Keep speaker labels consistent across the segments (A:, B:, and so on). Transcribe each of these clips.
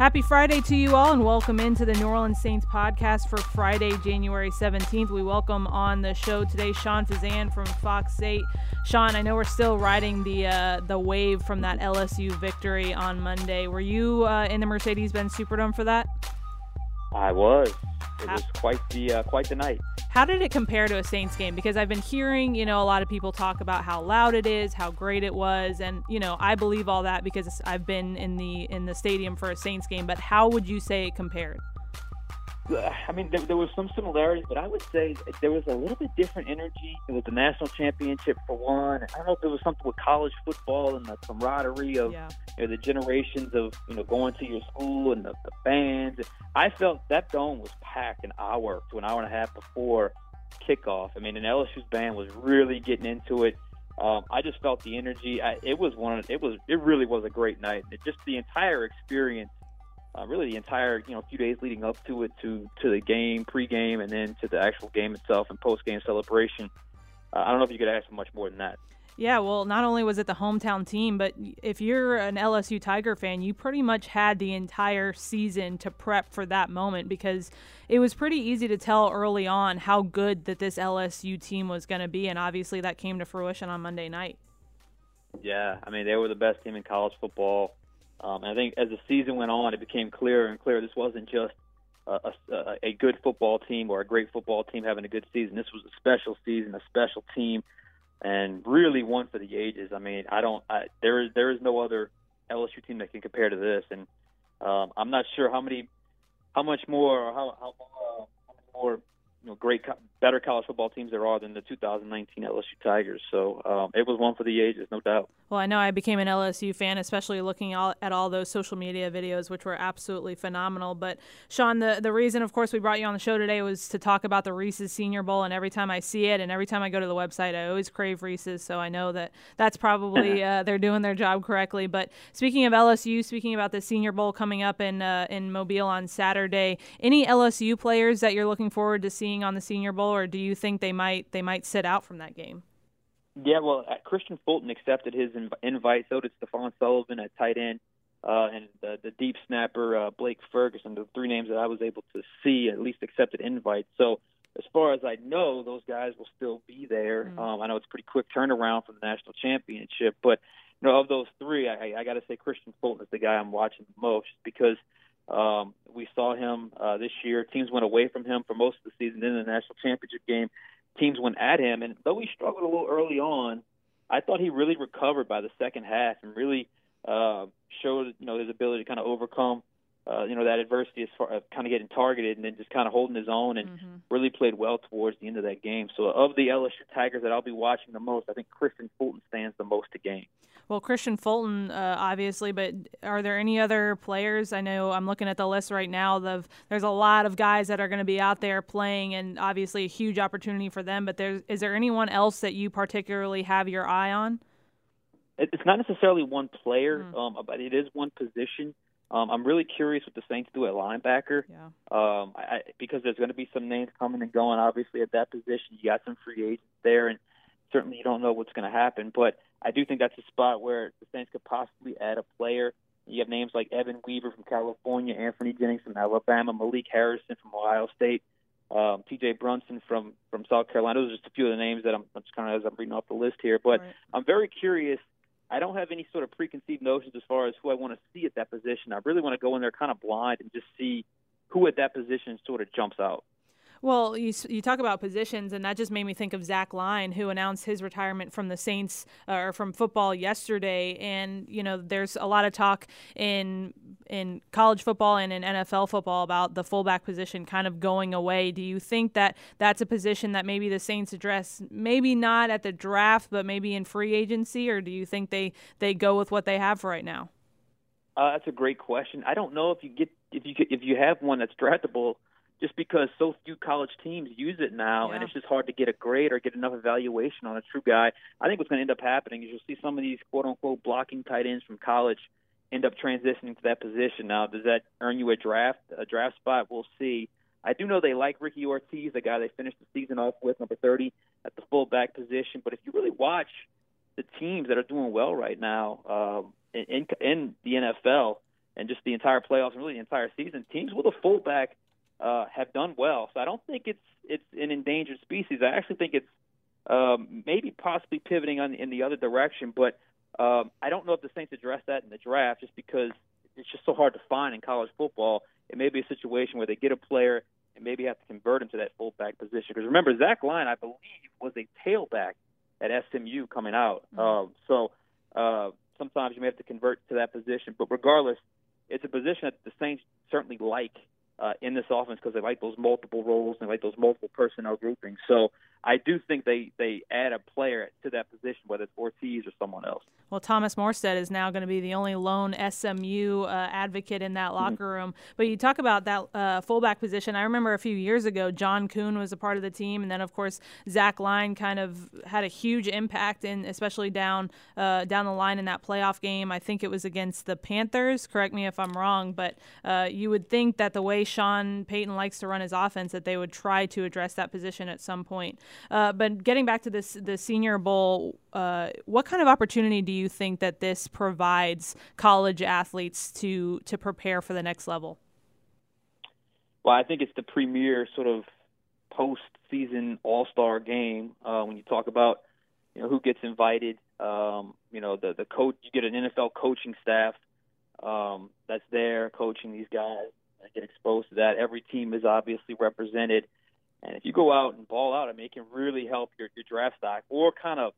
A: Happy Friday to you all, and welcome into the New Orleans Saints podcast for Friday, January 17th. We welcome on the show today Sean Fazende from Fox 8. Sean, I know we're still riding the uh, the wave from that LSU victory on Monday. Were you uh, in the Mercedes-Benz Superdome for that?
B: I was. It was quite the uh, quite the night.
A: How did it compare to a Saints game? Because I've been hearing, you know, a lot of people talk about how loud it is, how great it was, and you know, I believe all that because I've been in the in the stadium for a Saints game. But how would you say it compared?
B: I mean, there, there was some similarities, but I would say there was a little bit different energy. It was the national championship for one. I don't know if there was something with college football and the camaraderie of yeah. you know, the generations of you know going to your school and the, the fans. I felt that dome was packed an hour to an hour and a half before kickoff. I mean, and LSU's band was really getting into it. Um, I just felt the energy. I, it was one. Of, it was. It really was a great night. It, just the entire experience uh, really the entire you know few days leading up to it, to to the game, pregame, and then to the actual game itself and post-game celebration. Uh, I don't know if you could ask for much more than that.
A: Yeah, well, not only was it the hometown team, but if you're an LSU Tiger fan, you pretty much had the entire season to prep for that moment because it was pretty easy to tell early on how good that this LSU team was going to be, and obviously that came to fruition on Monday night.
B: Yeah, I mean they were the best team in college football. Um, I think as the season went on, it became clearer and clearer this wasn't just a, a, a good football team or a great football team having a good season. This was a special season, a special team, and really one for the ages. I mean, I don't. I, there is there is no other LSU team that can compare to this, and um, I'm not sure how many, how much more, or how how, uh, how more you know, great, better college football teams there are than the 2019 LSU Tigers. So um, it was one for the ages, no doubt.
A: Well, I know I became an LSU fan, especially looking all, at all those social media videos, which were absolutely phenomenal. But Sean, the the reason, of course, we brought you on the show today was to talk about the Reese's Senior Bowl. And every time I see it, and every time I go to the website, I always crave Reese's. So I know that that's probably uh, they're doing their job correctly. But speaking of LSU, speaking about the Senior Bowl coming up in uh, in Mobile on Saturday, any LSU players that you're looking forward to seeing? on the Senior Bowl, or do you think they might they might sit out from that game?
B: Yeah, well, Kristian Fulton accepted his invite. So did Stephen Sullivan at tight end, uh, and the, the deep snapper uh, Blake Ferguson. The three names that I was able to see at least accepted invites. So as far as I know, those guys will still be there. Mm-hmm. Um, I know it's a pretty quick turnaround for the national championship, but you know, of those three, I, I got to say Kristian Fulton is the guy I'm watching the most because um, we saw him uh, this year. Teams went away from him for most of the season. In the national championship game, teams went at him, and though he struggled a little early on, I thought he really recovered by the second half and really uh, showed you know his ability to kind of overcome uh, you know that adversity as far as kind of getting targeted and then just kind of holding his own and mm-hmm. really played well towards the end of that game. So of the LSU Tigers that I'll be watching the most, I think Kristian Fulton stands the most to gain.
A: Well, Kristian Fulton, uh, obviously, but are there any other players? I know I'm looking at the list right now. The, there's a lot of guys that are going to be out there playing, and obviously a huge opportunity for them. But there's, is there anyone else that you particularly have your eye on?
B: It's not necessarily one player, mm. um, but it is one position. Um, I'm really curious what the Saints do at linebacker.
A: Yeah.
B: Um, I, because there's going to be some names coming and going. Obviously, at that position, you got some free agents there, and certainly you don't know what's going to happen. But I do think that's a spot where the Saints could possibly add a player. You have names like Evan Weaver from California, Anfernee Jennings from Alabama, Malik Harrison from Ohio State, um, T.J. Brunson from from South Carolina. Those are just a few of the names that I'm, I'm just kind of as I'm reading off the list here. But right. I'm very curious I don't have any sort of preconceived notions as far as who I want to see at that position. I really want to go in there kind of blind and just see who at that position sort of jumps out.
A: Well, you, you talk about positions, and that just made me think of Zach Line, who announced his retirement from the Saints uh, or from football yesterday. And you know, there's a lot of talk in in college football and in NFL football about the fullback position kind of going away. Do you think that that's a position that maybe the Saints address, maybe not at the draft, but maybe in free agency, or do you think they they go with what they have right now?
B: Uh, that's a great question. I don't know if you get if you if you have one that's draftable just because so few college teams use it now, yeah. and it's just hard to get a grade or get enough evaluation on a true guy. I think what's going to end up happening is you'll see some of these quote unquote blocking tight ends from college end up transitioning to that position. Now, does that earn you a draft a draft spot? We'll see. I do know they like Ricky Ortiz, the guy they finished the season off with, number 30 at the fullback position. But if you really watch the teams that are doing well right now um, in, in the NFL, and just the entire playoffs and really the entire season, teams with a fullback uh, have done well. So I don't think it's it's an endangered species. I actually think it's um, maybe possibly pivoting on in the other direction, but um, I don't know if the Saints address that in the draft just because it's just so hard to find in college football. It may be a situation where they get a player and maybe have to convert him to that fullback position. Because remember, Zach Line, I believe, was a tailback at SMU coming out. Mm-hmm. Um, so uh, sometimes you may have to convert to that position. But regardless, it's a position that the Saints certainly like uh, in this offense because they like those multiple roles and they like those multiple personnel groupings. So I do think they they add a player to that position, whether it's Ortiz or someone else.
A: Well, Thomas Morstead is now going to be the only lone SMU uh, advocate in that
B: mm-hmm.
A: locker room. But you talk about that uh, fullback position. I remember a few years ago, John Kuhn was a part of the team, and then of course Zach Line kind of had a huge impact in, especially down uh, down the line in that playoff game. I think it was against the Panthers. Correct me if I'm wrong, but uh, you would think that the way Sean Payton likes to run his offense, that they would try to address that position at some point. Uh, but getting back to this, the Senior Bowl, uh, what kind of opportunity do you think that this provides college athletes to to prepare for the next level?
B: Well, I think it's the premier sort of post-season All-Star game uh, when you talk about you know who gets invited. Um, you know the the coach. You get an NFL coaching staff um, that's there coaching these guys. I get exposed to that. Every team is obviously represented. And if you go out and ball out, I mean, it can really help your, your draft stock or kind of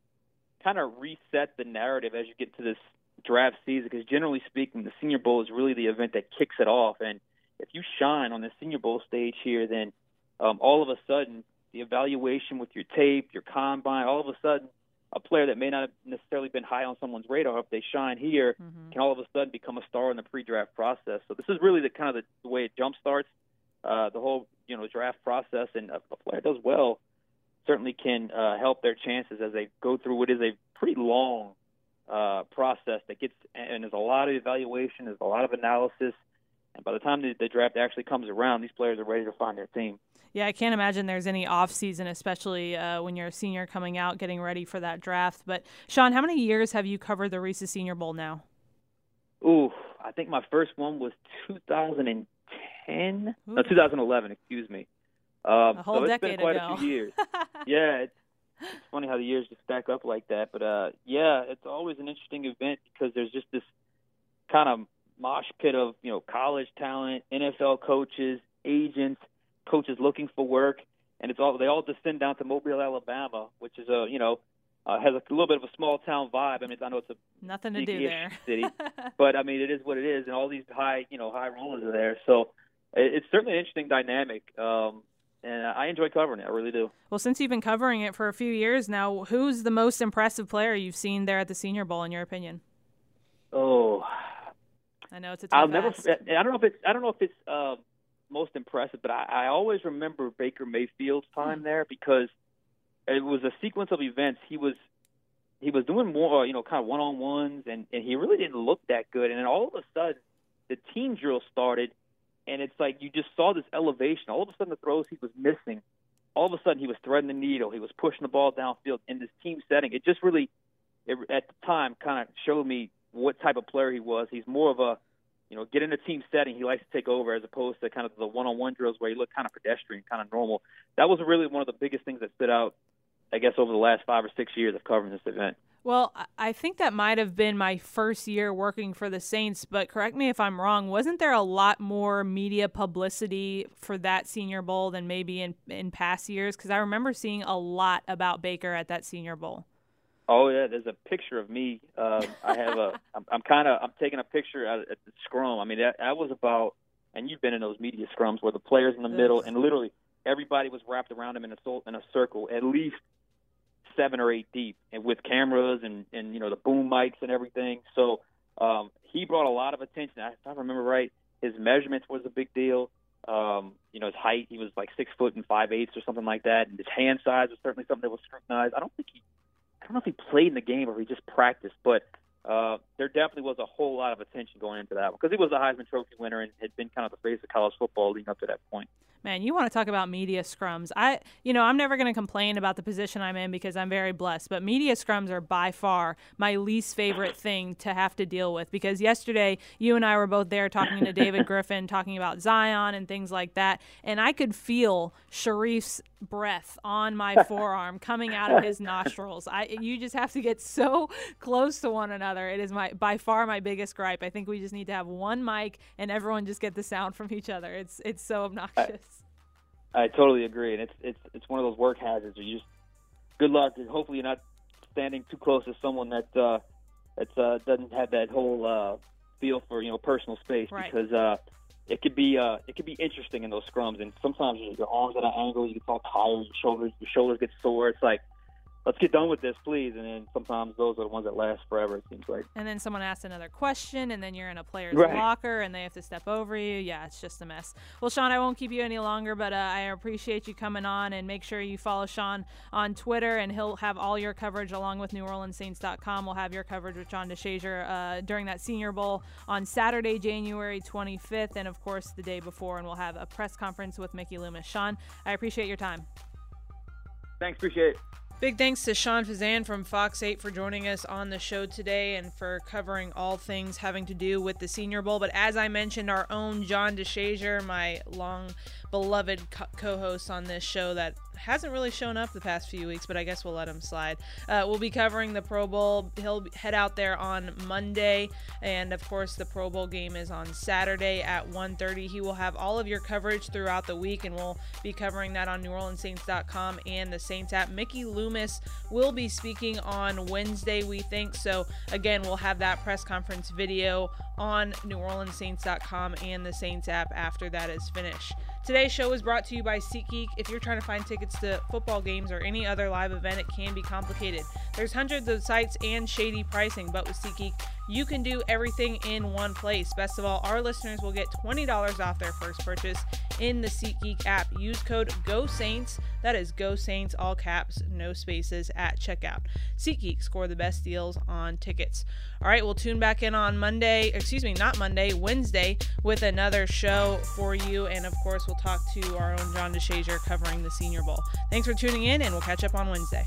B: kind of reset the narrative as you get to this draft season. Because generally speaking, the Senior Bowl is really the event that kicks it off. And if you shine on the Senior Bowl stage here, then um, all of a sudden the evaluation with your tape, your combine, all of a sudden a player that may not have necessarily been high on someone's radar, if they shine here, mm-hmm. can all of a sudden become a star in the pre-draft process. So this is really the kind of the, the way it jumpstarts uh, the whole you know draft process, and a, a player does well certainly can uh, help their chances as they go through what is a pretty long uh, process that gets and there's a lot of evaluation, there's a lot of analysis, and by the time the, the draft actually comes around, these players are ready to find their team.
A: Yeah, I can't imagine there's any off season, especially uh, when you're a senior coming out, getting ready for that draft. But Sean, how many years have you covered the Reese's Senior Bowl now?
B: Ooh, I think my first one was 2000 2010, no, 2011, excuse me.
A: Um, a whole
B: so
A: it's
B: been quite
A: ago.
B: a few years. yeah, it's, it's funny how the years just stack up like that. But uh, yeah, it's always an interesting event because there's just this kind of mosh pit of you know college talent, NFL coaches, agents, coaches looking for work, and it's all they all descend down to Mobile, Alabama, which is a you know uh, has a little bit of a small town vibe. I mean, I know it's a
A: nothing to do there
B: city, but I mean it is what it is, and all these high you know high rollers are there. So it's certainly an interesting dynamic. Um, and I enjoy covering it. I really do.
A: Well, since you've been covering it for a few years now, who's the most impressive player you've seen there at the Senior Bowl, in your opinion?
B: Oh,
A: I know it's a.
B: I'll never. I don't know if it's. I don't know if it's uh, most impressive, but I, I always remember Baker Mayfield's time mm-hmm. there because it was a sequence of events. He was he was doing more, you know, kind of one on ones, and and he really didn't look that good. And then all of a sudden, the team drill started and it's like you just saw this elevation. All of a sudden, the throws he was missing, all of a sudden he was threading the needle. He was pushing the ball downfield in this team setting. It just really, it, at the time, kind of showed me what type of player he was. He's more of a, you know, get in a team setting. He likes to take over as opposed to kind of the one-on-one drills where he looked kind of pedestrian, kind of normal. That was really one of the biggest things that stood out, I guess, over the last five or six years of covering this event.
A: Well, I think that might have been my first year working for the Saints, but correct me if I'm wrong. Wasn't there a lot more media publicity for that Senior Bowl than maybe in in past years? Because I remember seeing a lot about Baker at that Senior Bowl.
B: Oh yeah, there's a picture of me. Um, I have a. I'm, I'm kind of. I'm taking a picture at, at the scrum. I mean, that, that was about. And you've been in those media scrums where the players in the middle, and literally everybody was wrapped around him in a in a circle, at least seven or eight deep, and with cameras and and you know the boom mics and everything. So um, he brought a lot of attention. If I remember right, his measurements was a big deal. Um, you know his height, he was like six foot and five eighths or something like that, and his hand size was certainly something that was scrutinized. I don't think he, I don't know if he played in the game or he just practiced, but uh, there definitely was a whole lot of attention going into that because he was a Heisman Trophy winner and had been kind of the face of college football leading up to that point.
A: Man, you want to talk about media scrums. I you know, I'm never going to complain about the position I'm in because I'm very blessed, but media scrums are by far my least favorite thing to have to deal with because yesterday you and I were both there talking to David Griffin talking about Zion and things like that, and I could feel Sharif's breath on my forearm coming out of his nostrils. I you just have to get so close to one another. It is my by far my biggest gripe. I think we just need to have one mic and everyone just get the sound from each other. It's it's so obnoxious.
B: I, I totally agree, and it's it's it's one of those work hazards. Where you just good luck, and hopefully you're not standing too close to someone that uh, that uh, doesn't have that whole uh, feel for you know personal space
A: right.
B: because. Uh, it could be uh, it could be interesting in those scrums, and sometimes your arms at an angle, you get all tired, your shoulders your shoulders get sore. It's like let's get done with this, please. And then sometimes those are the ones that last forever. It seems like.
A: And then someone asks another question, and then you're in a player's
B: right.
A: locker, and they have to step over you. Yeah, it's just a mess. Well, Sean, I won't keep you any longer, but uh, I appreciate you coming on, and make sure you follow Sean on Twitter, and he'll have all your coverage along with NewOrleansSaints.com. We'll have your coverage with John DeShazier uh, during that Senior Bowl on Saturday, January 25th, and of course the day before, and we'll have a press conference with Mickey Loomis. Sean, I appreciate your time.
B: Thanks, appreciate it.
A: Big thanks to Sean Fazende from Fox 8 for joining us on the show today and for covering all things having to do with the Senior Bowl. But as I mentioned, our own John DeShazier, my long beloved co host on this show that hasn't really shown up the past few weeks, but I guess we'll let him slide. Uh, we'll be covering the Pro Bowl. He'll head out there on Monday, and of course, the Pro Bowl game is on Saturday at 1:30. He will have all of your coverage throughout the week, and we'll be covering that on NewOrleansSaints.com and the Saints app. Mickey Loomis will be speaking on Wednesday, we think. So again, we'll have that press conference video on NewOrleansSaints.com and the Saints app after that is finished. Today's show is brought to you by SeatGeek. If you're trying to find tickets to football games or any other live event, it can be complicated. There's hundreds of sites and shady pricing, but with SeatGeek, you can do everything in one place. Best of all, our listeners will get $20 off their first purchase in the SeatGeek app. Use code GoSaints. That is Go Saints, all caps, no spaces at checkout. SeatGeek score the best deals on tickets. All right, we'll tune back in on Monday, excuse me, not Monday, Wednesday, with another show for you. And of course, we'll talk to our own John DeShazier covering the Senior Bowl. Thanks for tuning in, and we'll catch up on Wednesday.